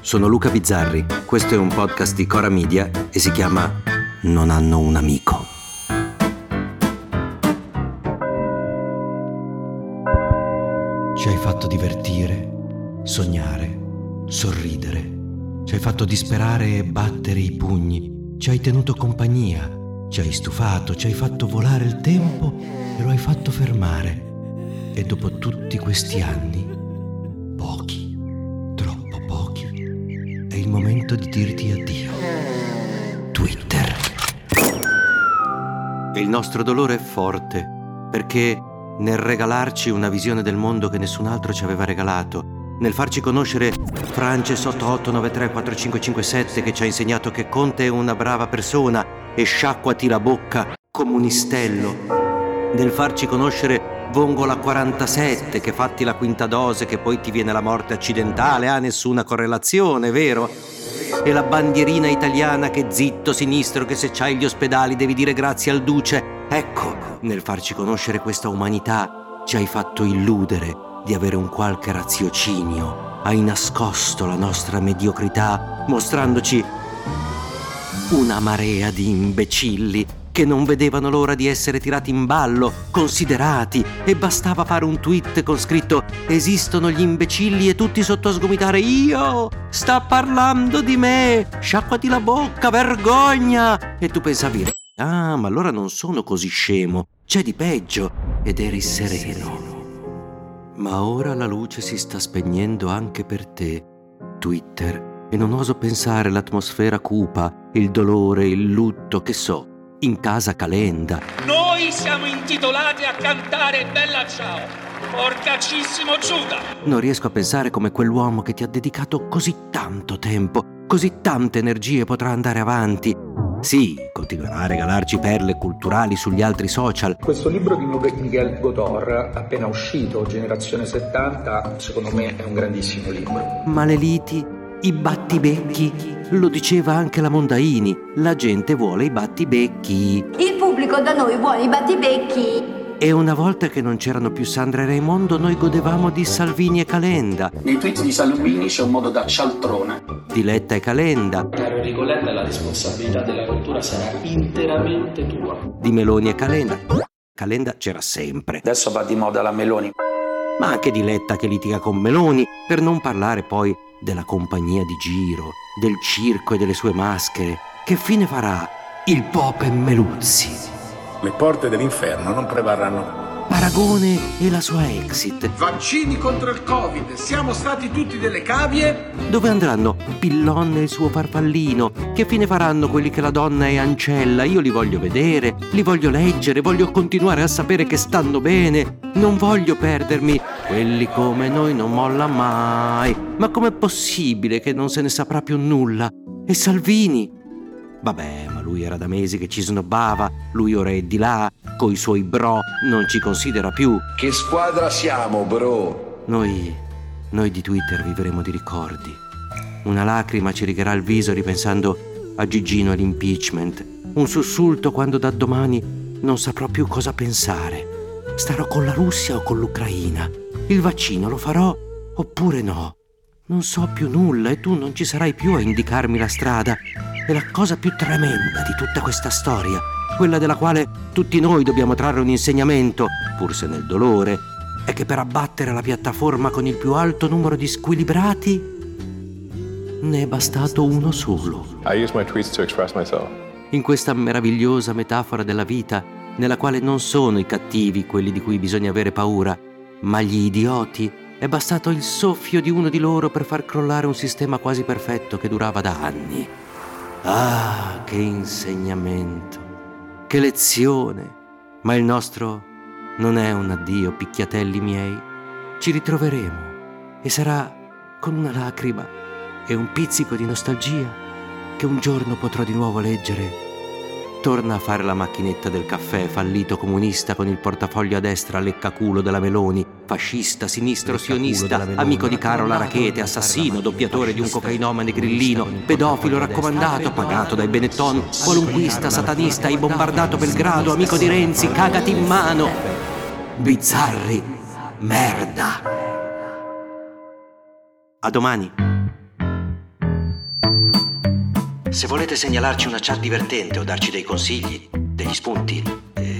sono Luca Bizzarri, questo è un podcast di Cora Media e si chiama Non hanno un amico. Ci hai fatto divertire, sognare, sorridere. Ci hai fatto disperare e battere i pugni. Ci hai tenuto compagnia. Ci hai stufato, ci hai fatto volare il tempo e lo hai fatto fermare. E dopo tutti questi anni, momento di dirti addio. Twitter. Il nostro dolore è forte perché nel regalarci una visione del mondo che nessun altro ci aveva regalato, nel farci conoscere Frances 88934557 che ci ha insegnato che Conte è una brava persona e sciacquati la bocca comunistello, nel farci conoscere Vongola 47 che fatti la quinta dose che poi ti viene la morte accidentale, ha nessuna correlazione, vero? E la bandierina italiana che zitto sinistro che se c'hai gli ospedali devi dire grazie al duce. Ecco, nel farci conoscere questa umanità ci hai fatto illudere di avere un qualche raziocinio. Hai nascosto la nostra mediocrità mostrandoci una marea di imbecilli che non vedevano l'ora di essere tirati in ballo, considerati, e bastava fare un tweet con scritto Esistono gli imbecilli e tutti sotto a sgomitare Io! Sta parlando di me! Sciacquati la bocca, vergogna! E tu pensavi Ah, ma allora non sono così scemo, c'è di peggio, ed eri sereno. Ma ora la luce si sta spegnendo anche per te, Twitter, e non oso pensare l'atmosfera cupa, il dolore, il lutto, che so, in casa Calenda. Noi siamo intitolati a cantare Bella Ciao. Porcacissimo Giuda! Non riesco a pensare come quell'uomo che ti ha dedicato così tanto tempo, così tante energie potrà andare avanti. Sì, continuerà a regalarci perle culturali sugli altri social. Questo libro di Miguel Godor, appena uscito, Generazione 70, secondo me è un grandissimo libro. Ma le liti, i battibecchi, lo diceva anche la Mondaini, la gente vuole i battibecchi. Il pubblico da noi vuole i battibecchi. E una volta che non c'erano più Sandra e Raimondo, noi godevamo di Salvini e Calenda. Nei tweet di Salvini c'è un modo da cialtrone. Di Letta e Calenda. Caro Enrico Letta, la responsabilità della rottura sarà interamente tua. Di Meloni e Calenda. Calenda c'era sempre. Adesso va di moda la Meloni. Ma anche di Letta che litiga con Meloni, per non parlare poi della compagnia di giro, del circo e delle sue maschere. Che fine farà il Pope Meluzzi? Le porte dell'inferno non prevarranno Paragone e la sua exit. Vaccini contro il Covid, siamo stati tutti delle cavie? Dove andranno Pillon e il suo farfallino? Che fine faranno quelli che la donna è ancella? Io li voglio vedere, li voglio leggere, voglio continuare a sapere che stanno bene. Non voglio perdermi. Quelli come noi non molla mai. Ma com'è possibile che non se ne saprà più nulla? E Salvini? Vabbè, ma lui era da mesi che ci snobbava, lui ora è di là, coi suoi bro, non ci considera più. Che squadra siamo, bro? Noi, noi di Twitter vivremo di ricordi. Una lacrima ci righerà il viso ripensando a Gigino e l'impeachment. Un sussulto quando da domani non saprò più cosa pensare. Starò con la Russia o con l'Ucraina? Il vaccino lo farò oppure no? Non so più nulla e tu non ci sarai più a indicarmi la strada. È la cosa più tremenda di tutta questa storia, quella della quale tutti noi dobbiamo trarre un insegnamento, pur se nel dolore, è che per abbattere la piattaforma con il più alto numero di squilibrati ne è bastato uno solo. I use my tweets to express myself. In questa meravigliosa metafora della vita, nella quale non sono i cattivi quelli di cui bisogna avere paura, ma gli idioti, è bastato il soffio di uno di loro per far crollare un sistema quasi perfetto che durava da anni. Ah, che insegnamento, che lezione! Ma il nostro non è un addio, picchiatelli miei. Ci ritroveremo e sarà con una lacrima e un pizzico di nostalgia che un giorno potrò di nuovo leggere. Torna a fare la macchinetta del caffè, fallito comunista con il portafoglio a destra, leccaculo della Meloni, fascista, sinistro, sionista, amico di Carola Rachete, assassino, doppiatore di un cocainomane grillino, pedofilo raccomandato, pagato dai Benetton, qualunquista, satanista, hai bombardato Belgrado, amico di Renzi, cagati in mano. Bizzarri, merda. A domani. Se volete segnalarci una chat divertente o darci dei consigli, degli spunti, eh,